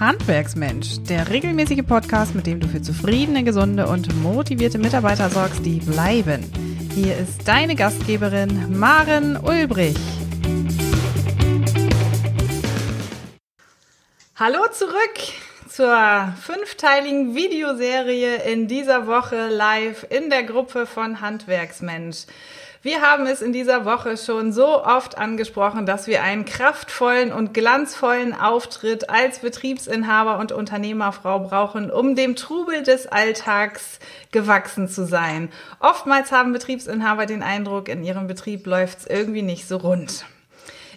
Handwerksmensch, der regelmäßige Podcast, mit dem du für zufriedene, gesunde und motivierte Mitarbeiter sorgst, die bleiben. Hier ist deine Gastgeberin Maren Ulbrich. Hallo zurück zur fünfteiligen Videoserie in dieser Woche live in der Gruppe von Handwerksmensch. Wir haben es in dieser Woche schon so oft angesprochen, dass wir einen kraftvollen und glanzvollen Auftritt als Betriebsinhaber und Unternehmerfrau brauchen, um dem Trubel des Alltags gewachsen zu sein. Oftmals haben Betriebsinhaber den Eindruck, in ihrem Betrieb läuft's irgendwie nicht so rund.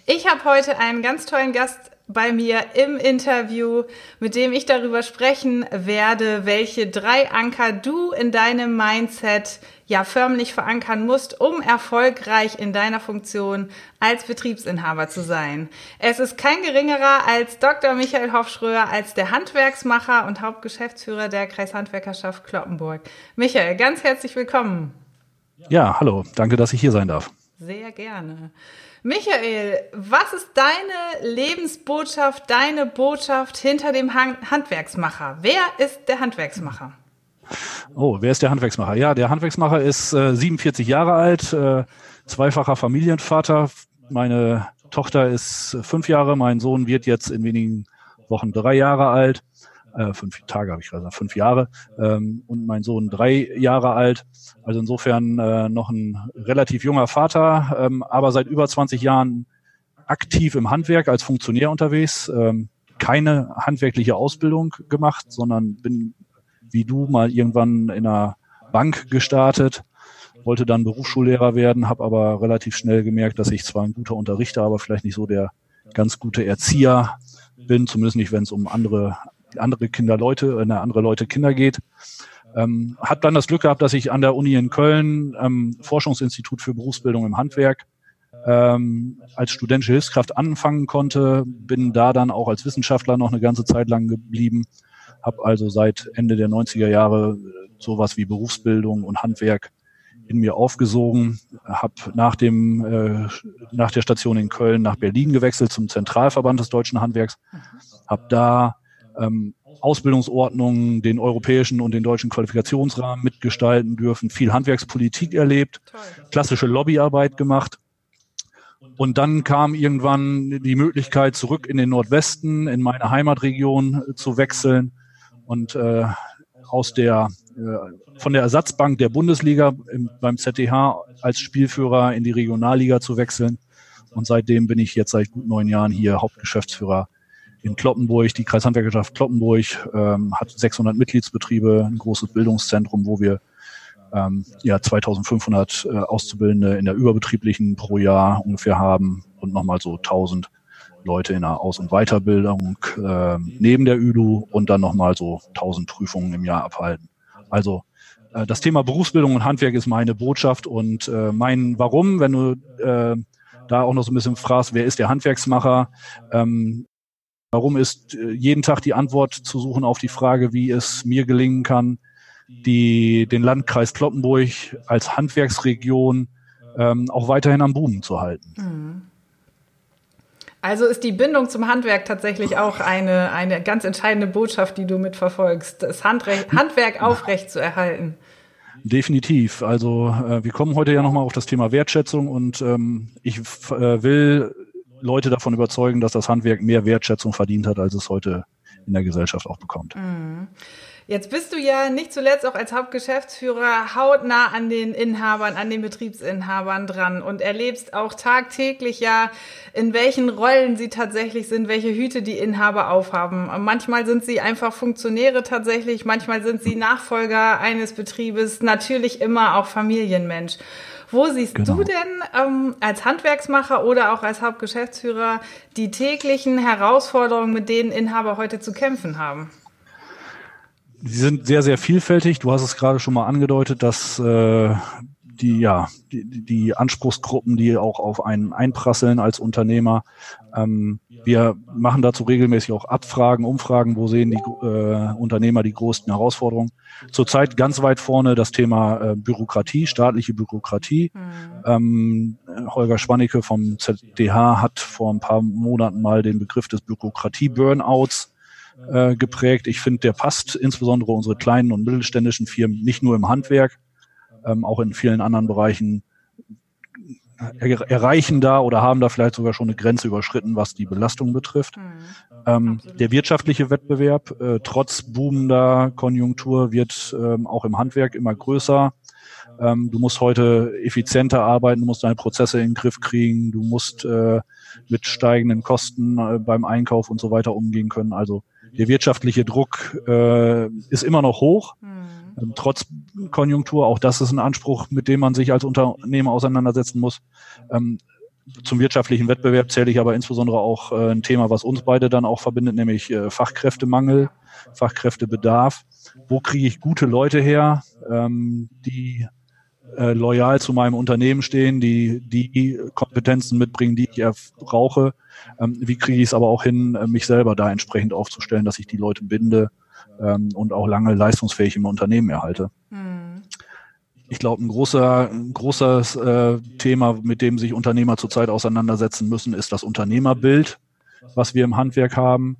Ich habe heute einen ganz tollen Gast bei mir im Interview, mit dem ich darüber sprechen werde, welche drei Anker du in deinem Mindset ja förmlich verankern musst, um erfolgreich in deiner Funktion als Betriebsinhaber zu sein. Es ist kein geringerer als Dr. Michael Hofschröer, als der Handwerksmacher und Hauptgeschäftsführer der Kreishandwerkerschaft Kloppenburg. Michael, ganz herzlich willkommen. Ja, hallo, danke, dass ich hier sein darf. Sehr gerne. Michael, was ist deine Lebensbotschaft, deine Botschaft hinter dem Handwerksmacher? Wer ist der Handwerksmacher? Oh, wer ist der Handwerksmacher? Ja, der Handwerksmacher ist äh, 47 Jahre alt, äh, zweifacher Familienvater. Meine Tochter ist fünf Jahre, mein Sohn wird jetzt in wenigen Wochen drei Jahre alt äh, fünf Tage habe ich gesagt, fünf Jahre ähm, und mein Sohn drei Jahre alt. Also insofern äh, noch ein relativ junger Vater, ähm, aber seit über 20 Jahren aktiv im Handwerk als Funktionär unterwegs. Ähm, keine handwerkliche Ausbildung gemacht, sondern bin wie du mal irgendwann in einer Bank gestartet, wollte dann Berufsschullehrer werden, habe aber relativ schnell gemerkt, dass ich zwar ein guter Unterrichter, aber vielleicht nicht so der ganz gute Erzieher bin, zumindest nicht, wenn es um andere andere Kinder Leute, äh, andere Leute Kinder geht. Ähm, hat dann das Glück gehabt, dass ich an der Uni in Köln ähm, Forschungsinstitut für Berufsbildung im Handwerk ähm, als studentische Hilfskraft anfangen konnte, bin da dann auch als Wissenschaftler noch eine ganze Zeit lang geblieben, habe also seit Ende der 90er Jahre äh, sowas wie Berufsbildung und Handwerk in mir aufgesogen, habe nach dem äh, nach der Station in Köln nach Berlin gewechselt zum Zentralverband des deutschen Handwerks, habe da ähm, Ausbildungsordnungen, den europäischen und den deutschen Qualifikationsrahmen mitgestalten dürfen, viel Handwerkspolitik erlebt, klassische Lobbyarbeit gemacht. Und dann kam irgendwann die Möglichkeit, zurück in den Nordwesten, in meine Heimatregion äh, zu wechseln und äh, aus der äh, von der Ersatzbank der Bundesliga im, beim ZDH als Spielführer in die Regionalliga zu wechseln. Und seitdem bin ich jetzt seit gut neun Jahren hier Hauptgeschäftsführer in Kloppenburg. Die Kreishandwerkerschaft Kloppenburg ähm, hat 600 Mitgliedsbetriebe, ein großes Bildungszentrum, wo wir ähm, ja 2500 äh, Auszubildende in der überbetrieblichen pro Jahr ungefähr haben und nochmal so 1000 Leute in der Aus- und Weiterbildung äh, neben der ÜLU und dann nochmal so 1000 Prüfungen im Jahr abhalten. Also äh, das Thema Berufsbildung und Handwerk ist meine Botschaft und äh, mein Warum, wenn du äh, da auch noch so ein bisschen fragst, wer ist der Handwerksmacher? Ähm, Warum ist äh, jeden Tag die Antwort zu suchen auf die Frage, wie es mir gelingen kann, die, den Landkreis Kloppenburg als Handwerksregion ähm, auch weiterhin am Boom zu halten. Mhm. Also ist die Bindung zum Handwerk tatsächlich auch eine, eine ganz entscheidende Botschaft, die du mitverfolgst, das Handre Handwerk aufrecht zu erhalten. Definitiv. Also äh, wir kommen heute ja nochmal auf das Thema Wertschätzung und ähm, ich äh, will Leute davon überzeugen, dass das Handwerk mehr Wertschätzung verdient hat, als es heute in der Gesellschaft auch bekommt. Mhm. Jetzt bist du ja nicht zuletzt auch als Hauptgeschäftsführer hautnah an den Inhabern, an den Betriebsinhabern dran und erlebst auch tagtäglich ja, in welchen Rollen sie tatsächlich sind, welche Hüte die Inhaber aufhaben. Manchmal sind sie einfach Funktionäre tatsächlich, manchmal sind sie Nachfolger eines Betriebes, natürlich immer auch Familienmensch. Wo siehst genau. du denn ähm, als Handwerksmacher oder auch als Hauptgeschäftsführer die täglichen Herausforderungen, mit denen Inhaber heute zu kämpfen haben? Sie sind sehr, sehr vielfältig. Du hast es gerade schon mal angedeutet, dass äh, die, ja, die, die Anspruchsgruppen, die auch auf einen einprasseln als Unternehmer. Ähm, wir machen dazu regelmäßig auch Abfragen, Umfragen, wo sehen die äh, Unternehmer die größten Herausforderungen. Zurzeit ganz weit vorne das Thema äh, Bürokratie, staatliche Bürokratie. Mhm. Ähm, Holger Schwannecke vom ZDH hat vor ein paar Monaten mal den Begriff des Bürokratie-Burnouts äh, geprägt. Ich finde, der passt insbesondere unsere kleinen und mittelständischen Firmen nicht nur im Handwerk, ähm, auch in vielen anderen Bereichen er erreichen da oder haben da vielleicht sogar schon eine Grenze überschritten, was die Belastung betrifft. Mhm. Ähm, der wirtschaftliche Wettbewerb, äh, trotz boomender Konjunktur, wird ähm, auch im Handwerk immer größer. Ähm, du musst heute effizienter arbeiten, du musst deine Prozesse in den Griff kriegen, du musst äh, mit steigenden Kosten äh, beim Einkauf und so weiter umgehen können. Also der wirtschaftliche Druck äh, ist immer noch hoch. Mhm. Trotz Konjunktur, auch das ist ein Anspruch, mit dem man sich als Unternehmer auseinandersetzen muss. Ähm, zum wirtschaftlichen Wettbewerb zähle ich aber insbesondere auch äh, ein Thema, was uns beide dann auch verbindet, nämlich äh, Fachkräftemangel, Fachkräftebedarf. Wo kriege ich gute Leute her, ähm, die äh, loyal zu meinem Unternehmen stehen, die die Kompetenzen mitbringen, die ich brauche. Ähm, wie kriege ich es aber auch hin, äh, mich selber da entsprechend aufzustellen, dass ich die Leute binde ähm, und auch lange leistungsfähig im Unternehmen erhalte. Mhm. Ich glaube, ein großer, ein großes äh, Thema, mit dem sich Unternehmer zurzeit auseinandersetzen müssen, ist das Unternehmerbild, was wir im Handwerk haben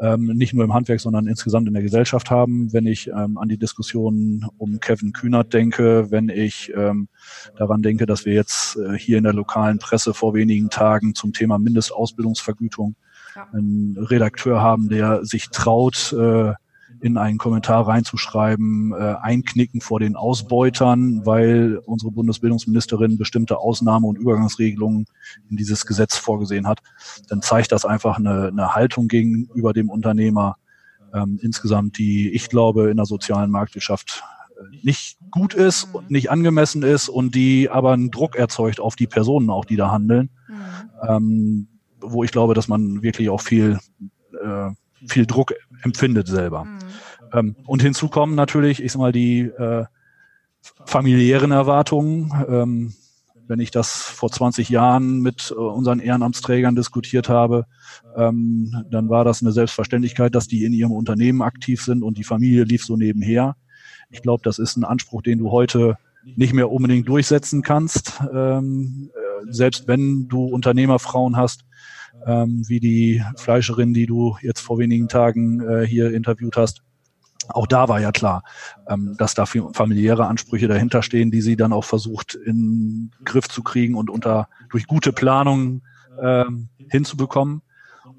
ähm, nicht nur im Handwerk, sondern insgesamt in der Gesellschaft haben. Wenn ich ähm, an die Diskussion um Kevin Kühnert denke, wenn ich ähm, daran denke, dass wir jetzt äh, hier in der lokalen Presse vor wenigen Tagen zum Thema Mindestausbildungsvergütung einen Redakteur haben, der sich traut, äh, in einen Kommentar reinzuschreiben, äh, einknicken vor den Ausbeutern, weil unsere Bundesbildungsministerin bestimmte Ausnahme- und Übergangsregelungen in dieses Gesetz vorgesehen hat, dann zeigt das einfach eine, eine Haltung gegenüber dem Unternehmer ähm, insgesamt, die ich glaube in der sozialen Marktwirtschaft äh, nicht gut ist und nicht angemessen ist und die aber einen Druck erzeugt auf die Personen auch, die da handeln, mhm. ähm, wo ich glaube, dass man wirklich auch viel äh, viel Druck empfindet selber. Mhm. Ähm, und hinzu kommen natürlich, ich sag mal, die äh, familiären Erwartungen. Ähm, wenn ich das vor 20 Jahren mit äh, unseren Ehrenamtsträgern diskutiert habe, ähm, dann war das eine Selbstverständlichkeit, dass die in ihrem Unternehmen aktiv sind und die Familie lief so nebenher. Ich glaube, das ist ein Anspruch, den du heute nicht mehr unbedingt durchsetzen kannst, ähm, äh, selbst wenn du Unternehmerfrauen hast, ähm, wie die Fleischerin, die du jetzt vor wenigen Tagen äh, hier interviewt hast. Auch da war ja klar, ähm, dass da familiäre Ansprüche dahinter stehen, die sie dann auch versucht in Griff zu kriegen und unter durch gute Planung ähm, hinzubekommen.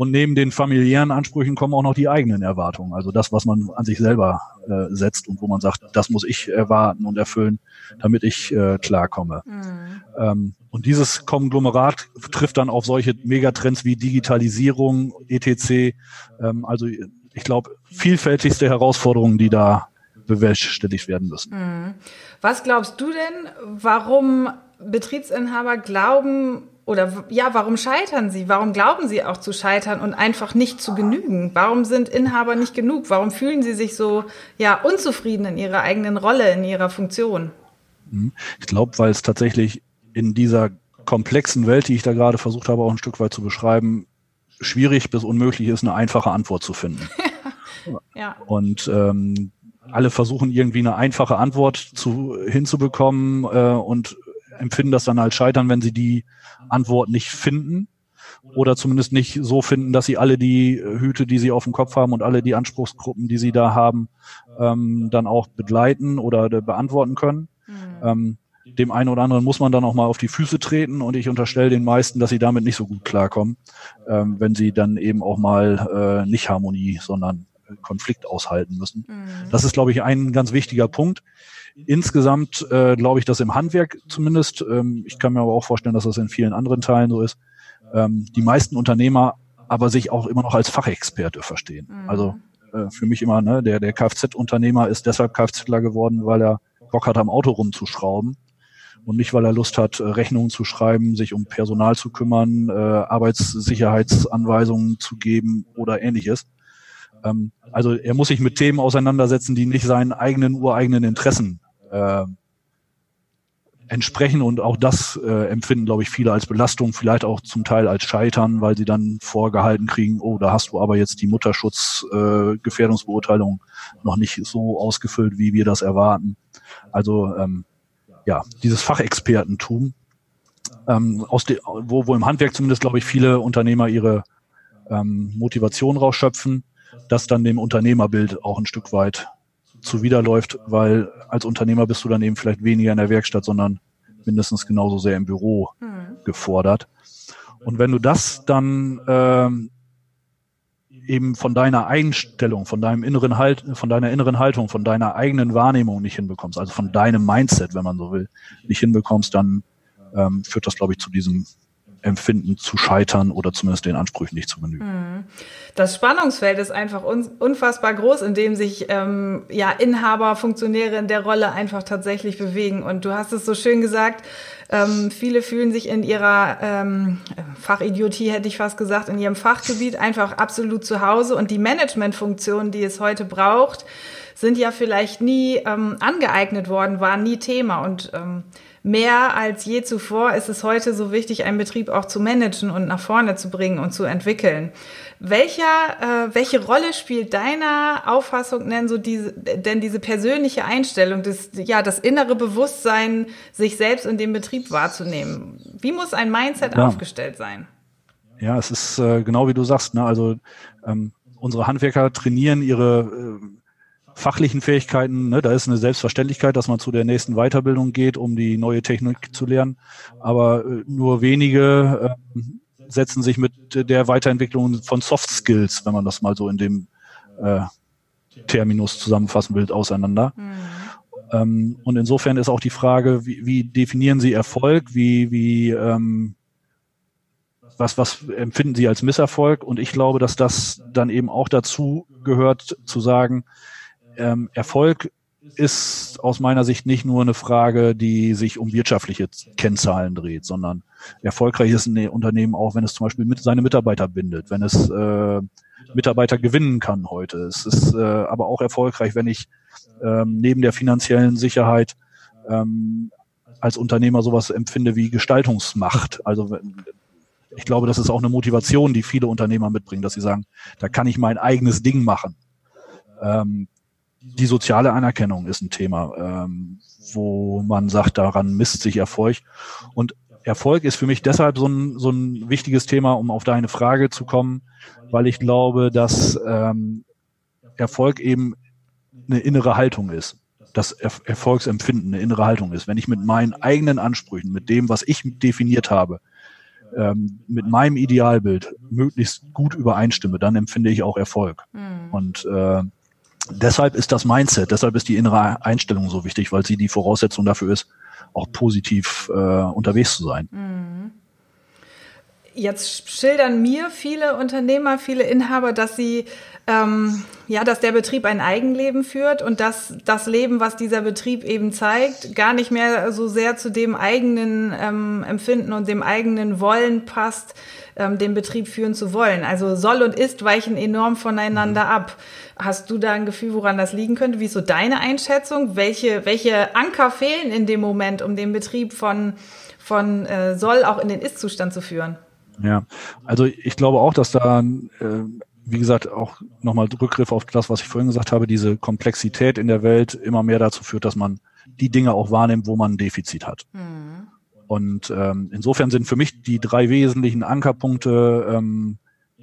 Und neben den familiären Ansprüchen kommen auch noch die eigenen Erwartungen. Also das, was man an sich selber äh, setzt und wo man sagt, das muss ich erwarten und erfüllen, damit ich äh, klarkomme. Mhm. Ähm, und dieses Konglomerat trifft dann auf solche Megatrends wie Digitalisierung, etc. Ähm, also ich glaube, vielfältigste Herausforderungen, die da bewerkstelligt werden müssen. Mhm. Was glaubst du denn, warum Betriebsinhaber glauben, oder ja, warum scheitern sie? Warum glauben sie auch zu scheitern und einfach nicht zu genügen? Warum sind Inhaber nicht genug? Warum fühlen sie sich so ja unzufrieden in ihrer eigenen Rolle, in ihrer Funktion? Mhm. Ich glaube, weil es tatsächlich in dieser komplexen Welt, die ich da gerade versucht habe, auch ein Stück weit zu beschreiben, schwierig bis unmöglich ist, eine einfache Antwort zu finden. ja. Und ähm, alle versuchen irgendwie eine einfache Antwort zu, hinzubekommen äh, und empfinden das dann als Scheitern, wenn sie die Antwort nicht finden oder zumindest nicht so finden, dass sie alle die Hüte, die sie auf dem Kopf haben und alle die Anspruchsgruppen, die sie da haben, ähm, dann auch begleiten oder beantworten können. Mhm. Ähm, dem einen oder anderen muss man dann auch mal auf die Füße treten und ich unterstelle den meisten, dass sie damit nicht so gut klarkommen, ähm, wenn sie dann eben auch mal äh, nicht Harmonie, sondern Konflikt aushalten müssen. Mhm. Das ist, glaube ich, ein ganz wichtiger Punkt. Insgesamt äh, glaube ich, dass im Handwerk zumindest, ähm, ich kann mir aber auch vorstellen, dass das in vielen anderen Teilen so ist, ähm, die meisten Unternehmer aber sich auch immer noch als Fachexperte verstehen. Mhm. Also äh, für mich immer, ne, der, der Kfz-Unternehmer ist deshalb Kfzler geworden, weil er Bock hat, am Auto rumzuschrauben und nicht, weil er Lust hat, äh, Rechnungen zu schreiben, sich um Personal zu kümmern, äh, Arbeitssicherheitsanweisungen zu geben oder ähnliches. Ähm, also er muss sich mit Themen auseinandersetzen, die nicht seinen eigenen ureigenen Interessen äh, entsprechen und auch das äh, empfinden, glaube ich, viele als Belastung, vielleicht auch zum Teil als Scheitern, weil sie dann vorgehalten kriegen, oh, da hast du aber jetzt die Mutterschutzgefährdungsbeurteilung äh, noch nicht so ausgefüllt, wie wir das erwarten. Also ähm, ja, dieses Fachexpertentum, ähm, aus de, wo, wo im Handwerk zumindest, glaube ich, viele Unternehmer ihre ähm, Motivation rausschöpfen das dann dem Unternehmerbild auch ein Stück weit zuwiderläuft, weil als Unternehmer bist du dann eben vielleicht weniger in der Werkstatt, sondern mindestens genauso sehr im Büro mhm. gefordert. Und wenn du das dann ähm, eben von deiner Einstellung, von deinem inneren Halt, von deiner inneren Haltung, von deiner eigenen Wahrnehmung nicht hinbekommst, also von deinem Mindset, wenn man so will, nicht hinbekommst, dann ähm, führt das, glaube ich, zu diesem Empfinden zu scheitern oder zumindest den Ansprüchen nicht zu genügen. Hm. Das Spannungsfeld ist einfach unfassbar groß, in dem sich ähm, ja Inhaber, Funktionäre in der Rolle einfach tatsächlich bewegen. Und du hast es so schön gesagt, ähm, viele fühlen sich in ihrer ähm, Fachidiotie, hätte ich fast gesagt, in ihrem Fachgebiet einfach absolut zu Hause. Und die Managementfunktionen, die es heute braucht, sind ja vielleicht nie ähm, angeeignet worden, waren nie Thema. Und ähm, mehr als je zuvor ist es heute so wichtig, einen Betrieb auch zu managen und nach vorne zu bringen und zu entwickeln. Welcher, äh, welche Rolle spielt deiner Auffassung denn so diese, denn diese persönliche Einstellung, das, ja, das innere Bewusstsein, sich selbst in dem Betrieb wahrzunehmen? Wie muss ein Mindset ja. aufgestellt sein? Ja, es ist äh, genau wie du sagst. Ne? Also ähm, unsere Handwerker trainieren ihre äh, fachlichen Fähigkeiten, ne, da ist eine Selbstverständlichkeit, dass man zu der nächsten Weiterbildung geht, um die neue Technik zu lernen. Aber äh, nur wenige äh, setzen sich mit der Weiterentwicklung von Soft Skills, wenn man das mal so in dem äh, Terminus zusammenfassen will, auseinander. Mhm. Ähm, und insofern ist auch die Frage, wie, wie definieren Sie Erfolg? Wie, wie ähm, was, was empfinden Sie als Misserfolg? Und ich glaube, dass das dann eben auch dazu gehört, zu sagen, ähm, Erfolg ist aus meiner Sicht nicht nur eine Frage, die sich um wirtschaftliche Kennzahlen dreht, sondern erfolgreich ist ein Unternehmen auch, wenn es zum Beispiel mit seine Mitarbeiter bindet, wenn es äh, Mitarbeiter gewinnen kann heute. Es ist äh, aber auch erfolgreich, wenn ich ähm, neben der finanziellen Sicherheit ähm, als Unternehmer sowas empfinde wie Gestaltungsmacht. Also ich glaube, das ist auch eine Motivation, die viele Unternehmer mitbringen, dass sie sagen, da kann ich mein eigenes Ding machen. Ähm, die soziale Anerkennung ist ein Thema, ähm, wo man sagt, daran misst sich Erfolg. Und Erfolg ist für mich deshalb so ein, so ein wichtiges Thema, um auf deine Frage zu kommen, weil ich glaube, dass ähm, Erfolg eben eine innere Haltung ist. Das er Erfolgsempfinden eine innere Haltung ist. Wenn ich mit meinen eigenen Ansprüchen, mit dem, was ich definiert habe, ähm, mit meinem Idealbild möglichst gut übereinstimme, dann empfinde ich auch Erfolg. Mhm. Und äh, deshalb ist das Mindset, deshalb ist die innere Einstellung so wichtig, weil sie die Voraussetzung dafür ist, auch positiv äh, unterwegs zu sein. Mhm. Jetzt schildern mir viele Unternehmer, viele Inhaber, dass sie ähm, ja, dass der Betrieb ein Eigenleben führt und dass das Leben, was dieser Betrieb eben zeigt, gar nicht mehr so sehr zu dem eigenen ähm, Empfinden und dem eigenen Wollen passt, ähm, den Betrieb führen zu wollen. Also soll und ist weichen enorm voneinander ab. Hast du da ein Gefühl, woran das liegen könnte? Wie ist so deine Einschätzung? Welche, welche Anker fehlen in dem Moment, um den Betrieb von, von äh, soll auch in den Ist-Zustand zu führen? Ja, also ich glaube auch, dass da, äh, wie gesagt, auch nochmal Rückgriff auf das, was ich vorhin gesagt habe, diese Komplexität in der Welt immer mehr dazu führt, dass man die Dinge auch wahrnimmt, wo man ein Defizit hat. Mhm. Und ähm, insofern sind für mich die drei wesentlichen Ankerpunkte ähm,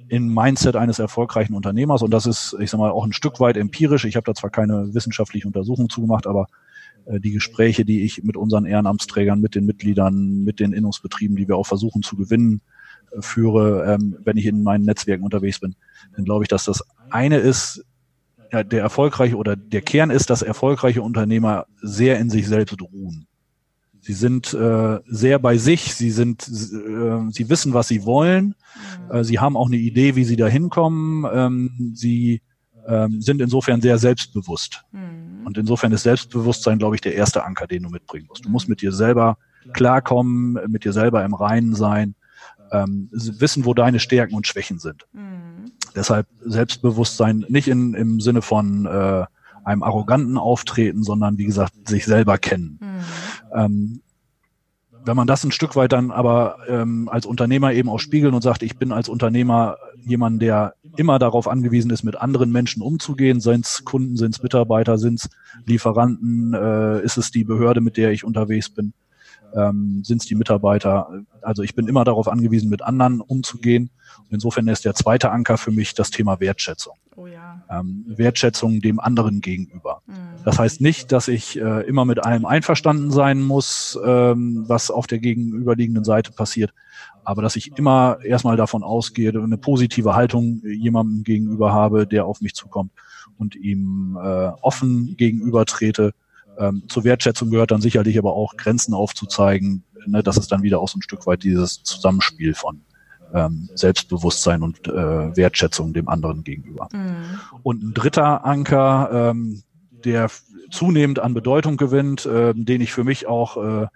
im Mindset eines erfolgreichen Unternehmers. Und das ist, ich sag mal, auch ein Stück weit empirisch. Ich habe da zwar keine wissenschaftliche Untersuchung zugemacht, aber äh, die Gespräche, die ich mit unseren Ehrenamtsträgern, mit den Mitgliedern, mit den Innungsbetrieben, die wir auch versuchen zu gewinnen, führe, ähm, wenn ich in meinen Netzwerken unterwegs bin, dann glaube ich, dass das eine ist, ja, der erfolgreiche oder der Kern ist, dass erfolgreiche Unternehmer sehr in sich selbst ruhen. Sie sind äh, sehr bei sich, sie sind, äh, sie wissen, was sie wollen, mhm. äh, sie haben auch eine Idee, wie sie da hinkommen, ähm, sie ähm, sind insofern sehr selbstbewusst. Mhm. Und insofern ist Selbstbewusstsein, glaube ich, der erste Anker, den du mitbringen musst. Du musst mhm. mit dir selber klarkommen, mit dir selber im Reinen sein, ähm, wissen, wo deine Stärken und Schwächen sind. Mhm. Deshalb Selbstbewusstsein nicht in, im Sinne von äh, einem arroganten Auftreten, sondern wie gesagt, sich selber kennen. Mhm. Ähm, wenn man das ein Stück weit dann aber ähm, als Unternehmer eben auch spiegeln und sagt, ich bin als Unternehmer jemand, der immer darauf angewiesen ist, mit anderen Menschen umzugehen, sind es Kunden, sind es Mitarbeiter, sind es Lieferanten, äh, ist es die Behörde, mit der ich unterwegs bin, ähm, sind es die Mitarbeiter. Also ich bin immer darauf angewiesen, mit anderen umzugehen. Und insofern ist der zweite Anker für mich das Thema Wertschätzung. Oh ja. ähm, Wertschätzung dem anderen gegenüber. Mhm. Das heißt nicht, dass ich äh, immer mit allem einverstanden sein muss, ähm, was auf der gegenüberliegenden Seite passiert, aber dass ich immer erstmal davon ausgehe, eine positive Haltung jemandem gegenüber habe, der auf mich zukommt und ihm äh, offen gegenüber trete. Ähm, zur Wertschätzung gehört dann sicherlich aber auch Grenzen aufzuzeigen. Ne, das ist dann wieder auch so ein Stück weit dieses Zusammenspiel von ähm, Selbstbewusstsein und äh, Wertschätzung dem anderen gegenüber. Mhm. Und ein dritter Anker, ähm, der zunehmend an Bedeutung gewinnt, äh, den ich für mich auch äh,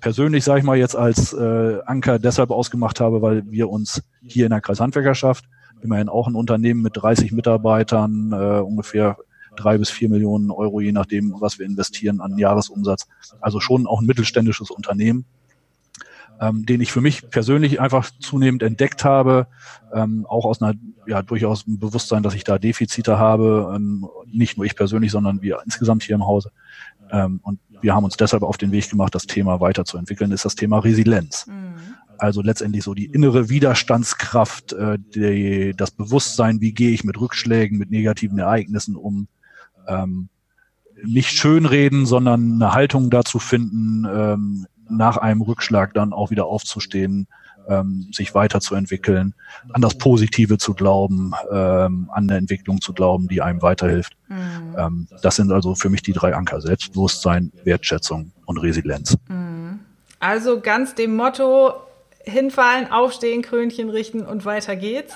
persönlich, sage ich mal, jetzt als äh, Anker deshalb ausgemacht habe, weil wir uns hier in der Kreishandwerkerschaft, immerhin auch ein Unternehmen mit 30 Mitarbeitern, äh, ungefähr drei bis vier Millionen Euro, je nachdem, was wir investieren an Jahresumsatz. Also schon auch ein mittelständisches Unternehmen, ähm, den ich für mich persönlich einfach zunehmend entdeckt habe, ähm, auch aus einer ja durchaus ein Bewusstsein, dass ich da Defizite habe, ähm, nicht nur ich persönlich, sondern wir insgesamt hier im Hause. Ähm, und wir haben uns deshalb auf den Weg gemacht, das Thema weiterzuentwickeln, ist das Thema Resilienz. Mhm. Also letztendlich so die innere Widerstandskraft, äh, die, das Bewusstsein, wie gehe ich mit Rückschlägen, mit negativen Ereignissen um, ähm, nicht schönreden, sondern eine Haltung dazu finden, ähm, nach einem Rückschlag dann auch wieder aufzustehen, ähm, sich weiterzuentwickeln, an das Positive zu glauben, ähm, an eine Entwicklung zu glauben, die einem weiterhilft. Mhm. Ähm, das sind also für mich die drei Anker. Selbstbewusstsein, Wertschätzung und Resilienz. Mhm. Also ganz dem Motto, hinfallen, aufstehen, Krönchen richten und weiter geht's.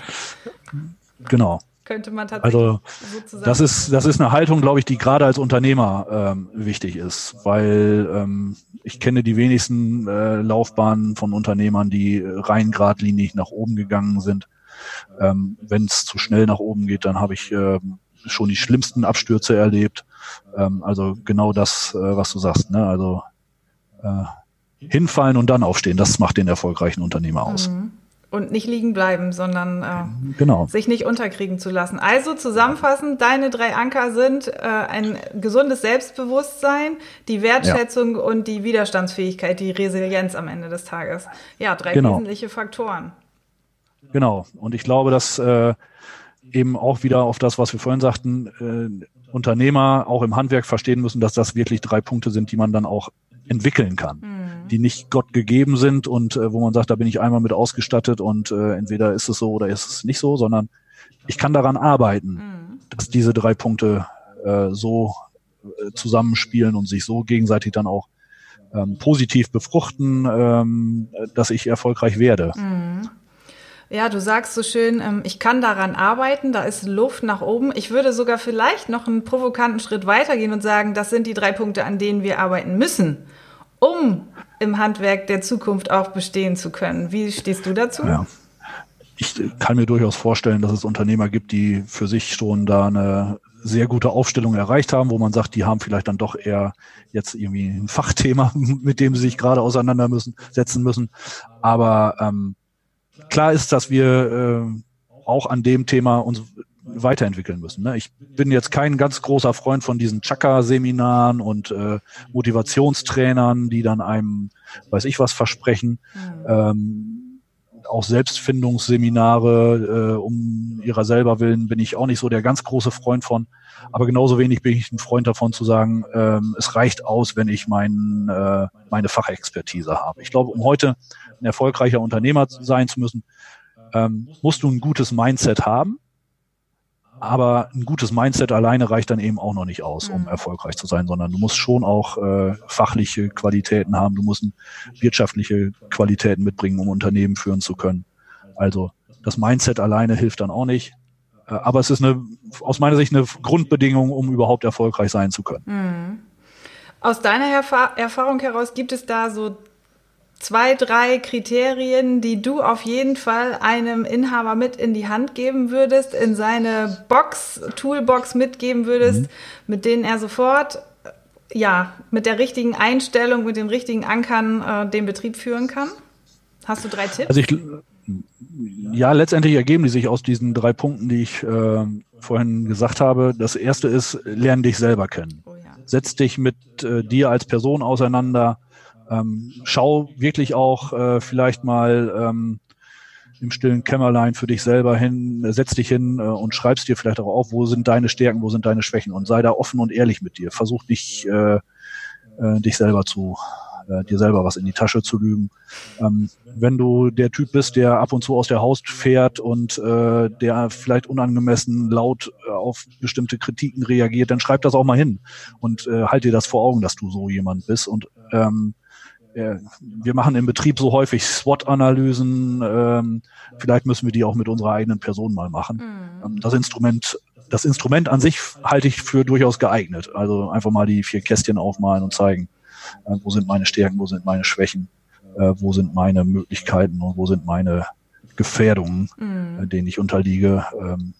Genau könnte man tatsächlich also, sozusagen. Das ist, das ist eine Haltung, glaube ich, die gerade als Unternehmer ähm, wichtig ist, weil ähm, ich kenne die wenigsten äh, Laufbahnen von Unternehmern, die rein geradlinig nach oben gegangen sind. Ähm, Wenn es zu schnell nach oben geht, dann habe ich äh, schon die schlimmsten Abstürze erlebt. Ähm, also genau das, äh, was du sagst. Ne? Also äh, hinfallen und dann aufstehen, das macht den erfolgreichen Unternehmer aus. Mhm und nicht liegen bleiben, sondern äh, genau. sich nicht unterkriegen zu lassen. Also zusammenfassend, deine drei Anker sind äh, ein gesundes Selbstbewusstsein, die Wertschätzung ja. und die Widerstandsfähigkeit, die Resilienz am Ende des Tages. Ja, drei genau. wesentliche Faktoren. Genau. Und ich glaube, dass äh, eben auch wieder auf das, was wir vorhin sagten, äh, Unternehmer auch im Handwerk verstehen müssen, dass das wirklich drei Punkte sind, die man dann auch entwickeln kann. Mhm die nicht Gott gegeben sind und äh, wo man sagt, da bin ich einmal mit ausgestattet und äh, entweder ist es so oder ist es nicht so, sondern ich kann daran arbeiten, mhm. dass diese drei Punkte äh, so äh, zusammenspielen und sich so gegenseitig dann auch ähm, positiv befruchten, ähm, dass ich erfolgreich werde. Mhm. Ja, du sagst so schön, ähm, ich kann daran arbeiten, da ist Luft nach oben. Ich würde sogar vielleicht noch einen provokanten Schritt weitergehen und sagen, das sind die drei Punkte, an denen wir arbeiten müssen, um im Handwerk der Zukunft auch bestehen zu können. Wie stehst du dazu? Ja. Ich kann mir durchaus vorstellen, dass es Unternehmer gibt, die für sich schon da eine sehr gute Aufstellung erreicht haben, wo man sagt, die haben vielleicht dann doch eher jetzt irgendwie ein Fachthema, mit dem sie sich gerade auseinander müssen, setzen müssen. Aber ähm, klar ist, dass wir äh, auch an dem Thema uns weiterentwickeln müssen. Ne? Ich bin jetzt kein ganz großer Freund von diesen Chakra-Seminaren und äh, Motivationstrainern, die dann einem, weiß ich was, versprechen. Mhm. Ähm, auch Selbstfindungsseminare äh, um ihrer selber willen bin ich auch nicht so der ganz große Freund von. Aber genauso wenig bin ich ein Freund davon zu sagen, ähm, es reicht aus, wenn ich mein, äh, meine Fachexpertise habe. Ich glaube, um heute ein erfolgreicher Unternehmer sein zu müssen, ähm, musst du ein gutes Mindset haben aber ein gutes Mindset alleine reicht dann eben auch noch nicht aus, um mhm. erfolgreich zu sein, sondern du musst schon auch äh, fachliche Qualitäten haben, du musst wirtschaftliche Qualitäten mitbringen, um Unternehmen führen zu können. Also das Mindset alleine hilft dann auch nicht. Äh, aber es ist eine, aus meiner Sicht eine Grundbedingung, um überhaupt erfolgreich sein zu können. Mhm. Aus deiner Erfahrung heraus gibt es da so zwei, drei Kriterien, die du auf jeden Fall einem Inhaber mit in die Hand geben würdest, in seine Box, Toolbox mitgeben würdest, mhm. mit denen er sofort, ja, mit der richtigen Einstellung, mit den richtigen Ankern äh, den Betrieb führen kann? Hast du drei Tipps? Also ich, ja, letztendlich ergeben die sich aus diesen drei Punkten, die ich äh, vorhin gesagt habe. Das erste ist, lerne dich selber kennen. Oh ja. Setz dich mit äh, dir als Person auseinander Ähm, schau wirklich auch äh, vielleicht mal ähm, im stillen Kämmerlein für dich selber hin, setz dich hin äh, und schreibst dir vielleicht auch auf, wo sind deine Stärken, wo sind deine Schwächen und sei da offen und ehrlich mit dir. Versuch dich, äh, äh, dich selber zu, äh, dir selber was in die Tasche zu lügen. Ähm, wenn du der Typ bist, der ab und zu aus der Haus fährt und äh, der vielleicht unangemessen laut äh, auf bestimmte Kritiken reagiert, dann schreib das auch mal hin und äh, halt dir das vor Augen, dass du so jemand bist und ähm, wir machen im Betrieb so häufig SWOT-Analysen. Ähm, vielleicht müssen wir die auch mit unserer eigenen Person mal machen. Mhm. Ähm, das Instrument, das Instrument an sich halte ich für durchaus geeignet. Also einfach mal die vier Kästchen aufmalen und zeigen, äh, wo sind meine Stärken, wo sind meine Schwächen, äh, wo sind meine Möglichkeiten und wo sind meine Gefährdungen, mhm. äh, denen ich unterliege. Ähm,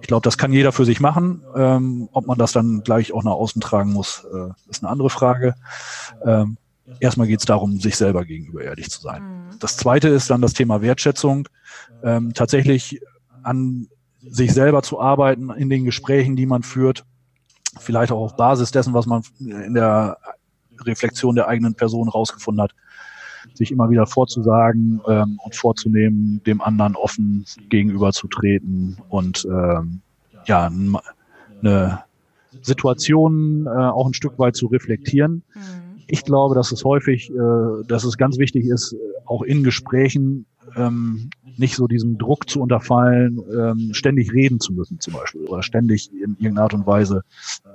ich glaube, das kann jeder für sich machen. Ähm, ob man das dann gleich auch nach außen tragen muss, äh, ist eine andere Frage. Ähm, erstmal geht es darum, sich selber gegenüber ehrlich zu sein. Mhm. Das zweite ist dann das Thema Wertschätzung. Ähm, tatsächlich an sich selber zu arbeiten in den Gesprächen, die man führt, vielleicht auch auf Basis dessen, was man in der Reflexion der eigenen Person rausgefunden hat, sich immer wieder vorzusagen ähm, und vorzunehmen, dem anderen offen gegenüberzutreten und ähm, ja, eine Situation äh, auch ein Stück weit zu reflektieren. Mhm ich glaube, dass es häufig, äh, dass es ganz wichtig ist, auch in Gesprächen ähm, nicht so diesem Druck zu unterfallen, ähm, ständig reden zu müssen zum Beispiel oder ständig in irgendeiner Art und Weise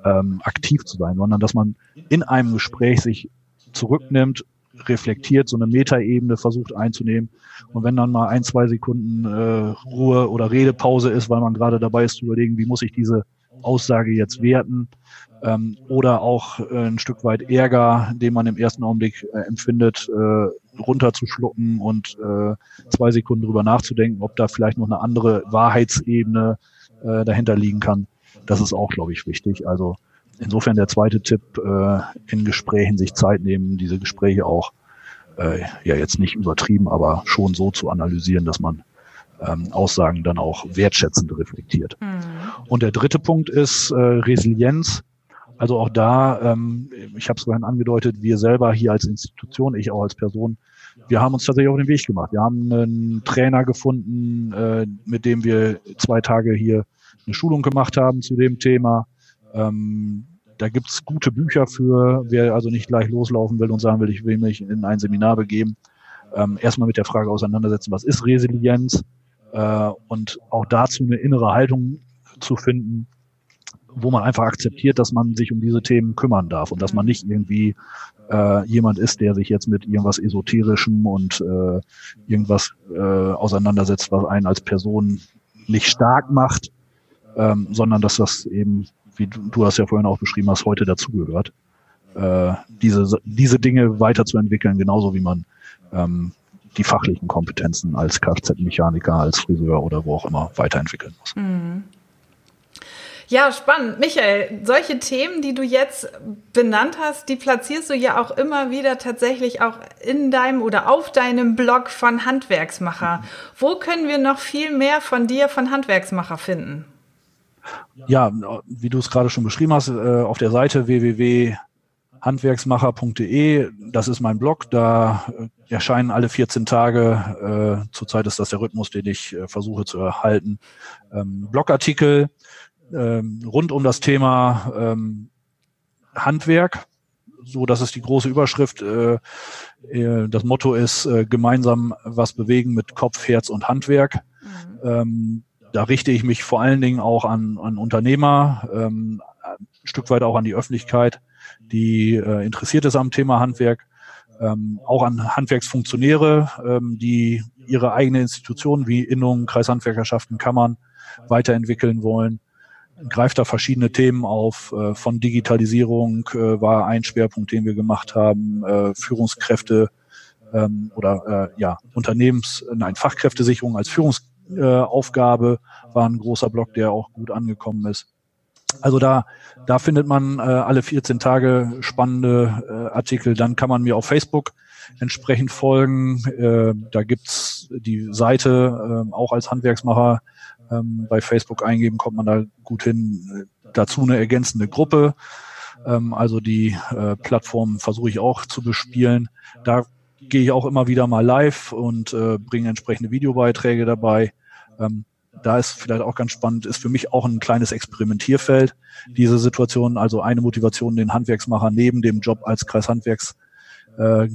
ähm, aktiv zu sein, sondern dass man in einem Gespräch sich zurücknimmt, reflektiert, so eine Metaebene versucht einzunehmen. Und wenn dann mal ein, zwei Sekunden äh, Ruhe oder Redepause ist, weil man gerade dabei ist zu überlegen, wie muss ich diese Aussage jetzt werten, ähm, oder auch äh, ein Stück weit Ärger, den man im ersten Augenblick äh, empfindet, äh, runterzuschlucken und äh, zwei Sekunden drüber nachzudenken, ob da vielleicht noch eine andere Wahrheitsebene äh, dahinter liegen kann. Das ist auch, glaube ich, wichtig. Also insofern der zweite Tipp, äh, in Gesprächen sich Zeit nehmen, diese Gespräche auch äh, ja jetzt nicht übertrieben, aber schon so zu analysieren, dass man ähm, Aussagen dann auch wertschätzend reflektiert. Mhm. Und der dritte Punkt ist äh, Resilienz. Also auch da, ähm, ich habe es vorhin angedeutet, wir selber hier als Institution, ich auch als Person, wir haben uns tatsächlich auf den Weg gemacht. Wir haben einen Trainer gefunden, äh, mit dem wir zwei Tage hier eine Schulung gemacht haben zu dem Thema. Ähm, da gibt's gute Bücher für, wer also nicht gleich loslaufen will und sagen will, ich will mich in ein Seminar begeben. Ähm, erstmal mit der Frage auseinandersetzen, was ist Resilienz? Äh, und auch dazu eine innere Haltung zu finden, wo man einfach akzeptiert, dass man sich um diese Themen kümmern darf und dass man nicht irgendwie äh, jemand ist, der sich jetzt mit irgendwas Esoterischem und äh, irgendwas äh, auseinandersetzt, was einen als Person nicht stark macht, ähm, sondern dass das eben, wie du, du hast ja vorhin auch beschrieben hast, heute dazugehört, äh, diese, diese Dinge weiterzuentwickeln, genauso wie man ähm, die fachlichen Kompetenzen als Kfz-Mechaniker, als Friseur oder wo auch immer weiterentwickeln muss. Mhm. Ja, spannend. Michael, solche Themen, die du jetzt benannt hast, die platzierst du ja auch immer wieder tatsächlich auch in deinem oder auf deinem Blog von Handwerksmacher. Wo können wir noch viel mehr von dir, von Handwerksmacher finden? Ja, wie du es gerade schon beschrieben hast, äh, auf der Seite www.handwerksmacher.de, das ist mein Blog, da äh, erscheinen alle 14 Tage, äh, zurzeit ist das der Rhythmus, den ich versuche zu erhalten, ähm, Blogartikel, ähm, rund um das Thema ähm, Handwerk. So, das ist die große Überschrift. Äh, äh, das Motto ist äh, gemeinsam was bewegen mit Kopf, Herz und Handwerk. Mhm. Ähm, da richte ich mich vor allen Dingen auch an, an Unternehmer, ähm, ein Stück weit auch an die Öffentlichkeit, die äh, interessiert ist am Thema Handwerk, ähm, auch an Handwerksfunktionäre, ähm, die ihre eigene Institution wie Innungen, Kreishandwerkerschaften, Kammern weiterentwickeln wollen greift da verschiedene Themen auf. Äh, von Digitalisierung äh, war ein Schwerpunkt, den wir gemacht haben, äh, Führungskräfte ähm, oder äh, ja Unternehmens, nein Fachkräftesicherung als Führungsaufgabe war ein großer Block, der auch gut angekommen ist. Also da, da findet man äh, alle 14 Tage spannende äh, Artikel. Dann kann man mir auf Facebook entsprechend folgen. Äh, da gibt's die Seite äh, auch als Handwerksmacher ähm, bei Facebook eingeben, kommt man da gut hin. Dazu eine ergänzende Gruppe. Ähm, also die äh, Plattform versuche ich auch zu bespielen. Da gehe ich auch immer wieder mal live und äh, bringe entsprechende Videobeiträge dabei. Ähm, da ist vielleicht auch ganz spannend, ist für mich auch ein kleines Experimentierfeld, diese Situation, also eine Motivation, den Handwerksmacher neben dem Job als Kreishandwerks äh,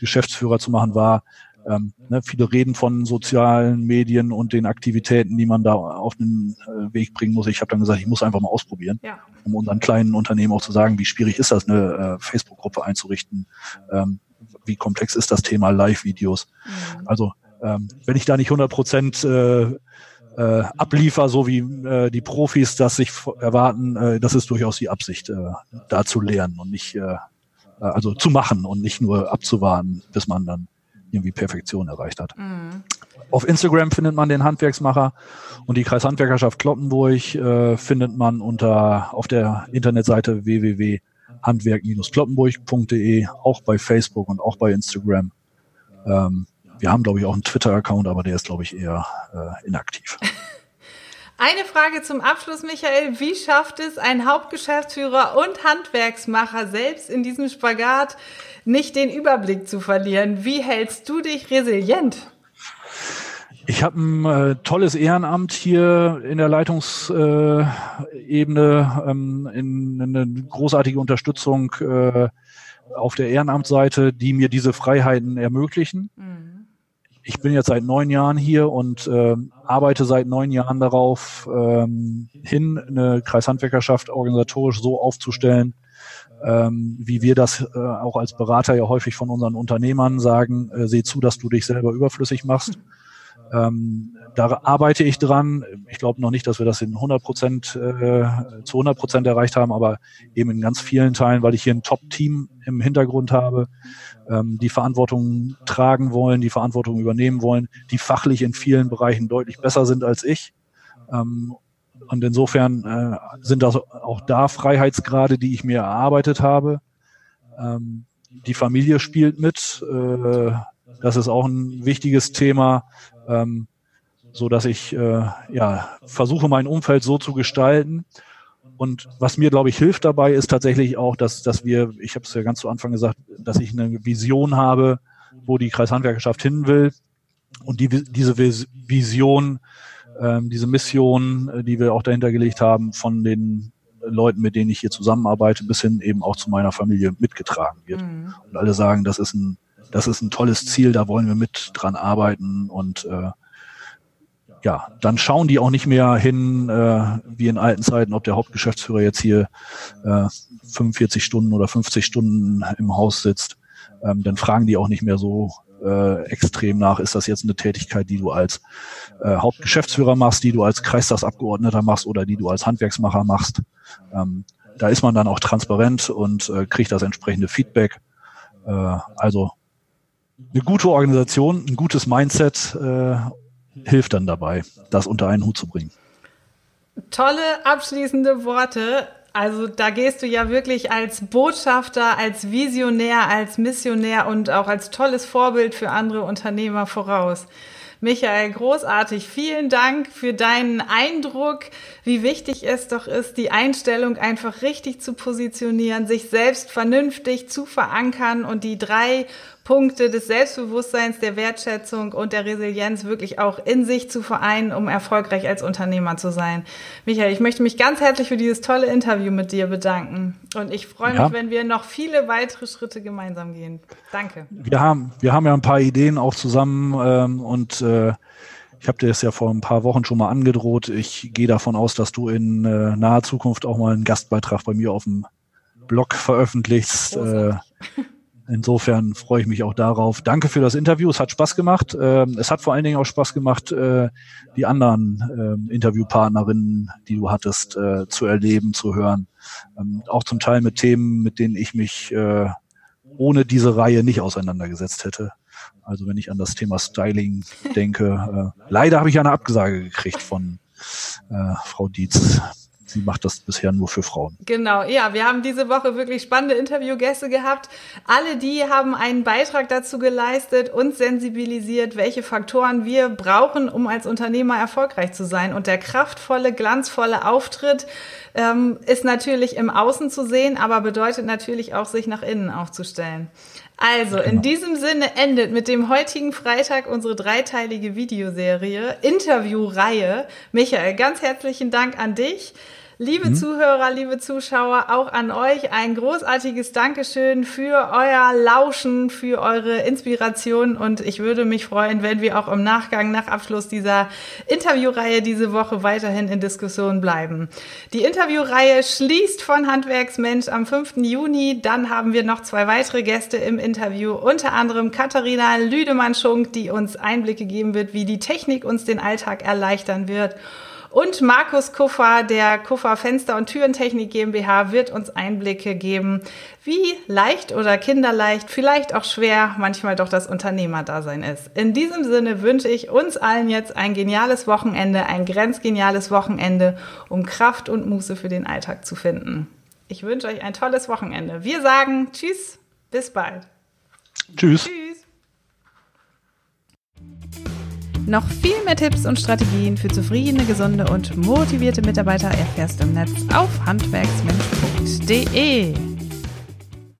Geschäftsführer zu machen, war, ähm, ne, viele reden von sozialen Medien und den Aktivitäten, die man da auf den äh, Weg bringen muss. Ich habe dann gesagt, ich muss einfach mal ausprobieren, ja. um unseren kleinen Unternehmen auch zu sagen, wie schwierig ist das, eine äh, Facebook-Gruppe einzurichten, ähm, wie komplex ist das Thema Live-Videos. Mhm. Also ähm, wenn ich da nicht 100 Prozent äh, äh, abliefer, so wie äh, die Profis das sich erwarten, äh, das ist durchaus die Absicht, äh, da zu lernen und nicht, äh, also zu machen und nicht nur abzuwarten, bis man dann irgendwie Perfektion erreicht hat. Mhm. Auf Instagram findet man den Handwerksmacher und die Kreishandwerkerschaft Kloppenburg äh, findet man unter auf der Internetseite www.handwerk-kloppenburg.de, auch bei Facebook und auch bei Instagram. Ähm, wir haben, glaube ich, auch einen Twitter-Account, aber der ist, glaube ich, eher äh, inaktiv. Eine Frage zum Abschluss, Michael. Wie schafft es ein Hauptgeschäftsführer und Handwerksmacher selbst in diesem Spagat nicht den Überblick zu verlieren? Wie hältst du dich resilient? Ich habe ein äh, tolles Ehrenamt hier in der Leitungsebene, äh, ähm, in, in eine großartige Unterstützung äh, auf der Ehrenamtsseite, die mir diese Freiheiten ermöglichen. Mhm ich bin jetzt seit neun Jahren hier und äh, arbeite seit neun Jahren darauf ähm, hin, eine Kreishandwerkerschaft organisatorisch so aufzustellen, ähm, wie wir das äh, auch als Berater ja häufig von unseren Unternehmern sagen, äh, seh zu, dass du dich selber überflüssig machst. Ähm, da arbeite ich dran. Ich glaube noch nicht, dass wir das in 100 Prozent äh, zu 100 Prozent erreicht haben, aber eben in ganz vielen Teilen, weil ich hier ein Top-Team im Hintergrund habe, ähm, die Verantwortung tragen wollen, die Verantwortung übernehmen wollen, die fachlich in vielen Bereichen deutlich besser sind als ich. Ähm, und insofern äh, sind das auch da Freiheitsgrade, die ich mir erarbeitet habe. Ähm, die Familie spielt mit. Äh, das ist auch ein wichtiges Thema, ähm, so dass ich äh, ja versuche, mein Umfeld so zu gestalten. Und was mir, glaube ich, hilft dabei, ist tatsächlich auch, dass, dass wir, ich habe es ja ganz zu Anfang gesagt, dass ich eine Vision habe, wo die Kreishandwerkerschaft hin will. Und die, diese Vision, ähm, diese Mission, äh, die wir auch dahinter gelegt haben, von den Leuten, mit denen ich hier zusammenarbeite, bis hin eben auch zu meiner Familie mitgetragen wird. Mhm. Und alle sagen, das ist ein das ist ein tolles Ziel, da wollen wir mit dran arbeiten und äh, ja, dann schauen die auch nicht mehr hin, äh, wie in alten Zeiten, ob der Hauptgeschäftsführer jetzt hier äh, 45 Stunden oder 50 Stunden im Haus sitzt. Ähm, dann fragen die auch nicht mehr so äh, extrem nach, ist das jetzt eine Tätigkeit, die du als äh, Hauptgeschäftsführer machst, die du als Kreistagsabgeordneter machst oder die du als Handwerksmacher machst. Ähm, da ist man dann auch transparent und äh, kriegt das entsprechende Feedback. Äh, also eine gute Organisation, ein gutes Mindset äh, hilft dann dabei, das unter einen Hut zu bringen. Tolle abschließende Worte. Also da gehst du ja wirklich als Botschafter, als Visionär, als Missionär und auch als tolles Vorbild für andere Unternehmer voraus. Michael, großartig. Vielen Dank für deinen Eindruck, wie wichtig es doch ist, die Einstellung einfach richtig zu positionieren, sich selbst vernünftig zu verankern und die drei Punkte des Selbstbewusstseins, der Wertschätzung und der Resilienz wirklich auch in sich zu vereinen, um erfolgreich als Unternehmer zu sein. Michael, ich möchte mich ganz herzlich für dieses tolle Interview mit dir bedanken. Und ich freue ja. mich, wenn wir noch viele weitere Schritte gemeinsam gehen. Danke. Wir haben, wir haben ja ein paar Ideen auch zusammen ähm, und äh, ich habe dir das ja vor ein paar Wochen schon mal angedroht. Ich gehe davon aus, dass du in äh, naher Zukunft auch mal einen Gastbeitrag bei mir auf dem Blog veröffentlichst. Äh, Insofern freue ich mich auch darauf. Danke für das Interview. Es hat Spaß gemacht. Ähm, es hat vor allen Dingen auch Spaß gemacht, äh, die anderen ähm, Interviewpartnerinnen, die du hattest, äh, zu erleben, zu hören. Ähm, auch zum Teil mit Themen, mit denen ich mich äh, ohne diese Reihe nicht auseinandergesetzt hätte. Also wenn ich an das Thema Styling denke. leider habe ich eine Absage gekriegt von Frau Dietz sie macht das bisher nur für Frauen. Genau, ja, wir haben diese Woche wirklich spannende Interviewgäste gehabt. Alle die haben einen Beitrag dazu geleistet, uns sensibilisiert, welche Faktoren wir brauchen, um als Unternehmer erfolgreich zu sein. Und der kraftvolle, glanzvolle Auftritt ähm, ist natürlich im Außen zu sehen, aber bedeutet natürlich auch, sich nach innen aufzustellen. Also, in genau. diesem Sinne endet mit dem heutigen Freitag unsere dreiteilige Videoserie, Interviewreihe. Michael, ganz herzlichen Dank an dich. Liebe mhm. Zuhörer, liebe Zuschauer, auch an euch ein großartiges Dankeschön für euer Lauschen, für eure Inspiration und ich würde mich freuen, wenn wir auch im Nachgang, nach Abschluss dieser Interviewreihe diese Woche weiterhin in Diskussion bleiben. Die Interviewreihe schließt von Handwerksmensch am 5. Juni. Dann haben wir noch zwei weitere Gäste im Interview, unter anderem Katharina Lüdemann-Schunk, die uns Einblicke geben wird, wie die Technik uns den Alltag erleichtern wird. Und Markus Kuffer der Kuffer Fenster- und Türentechnik GmbH wird uns Einblicke geben, wie leicht oder kinderleicht, vielleicht auch schwer manchmal doch das Unternehmerdasein ist. In diesem Sinne wünsche ich uns allen jetzt ein geniales Wochenende, ein grenzgeniales Wochenende, um Kraft und Muße für den Alltag zu finden. Ich wünsche euch ein tolles Wochenende. Wir sagen Tschüss, bis bald. Tschüss. Tschüss. Noch viel mehr Tipps und Strategien für zufriedene, gesunde und motivierte Mitarbeiter erfährst du im Netz auf handwerksmensch.de.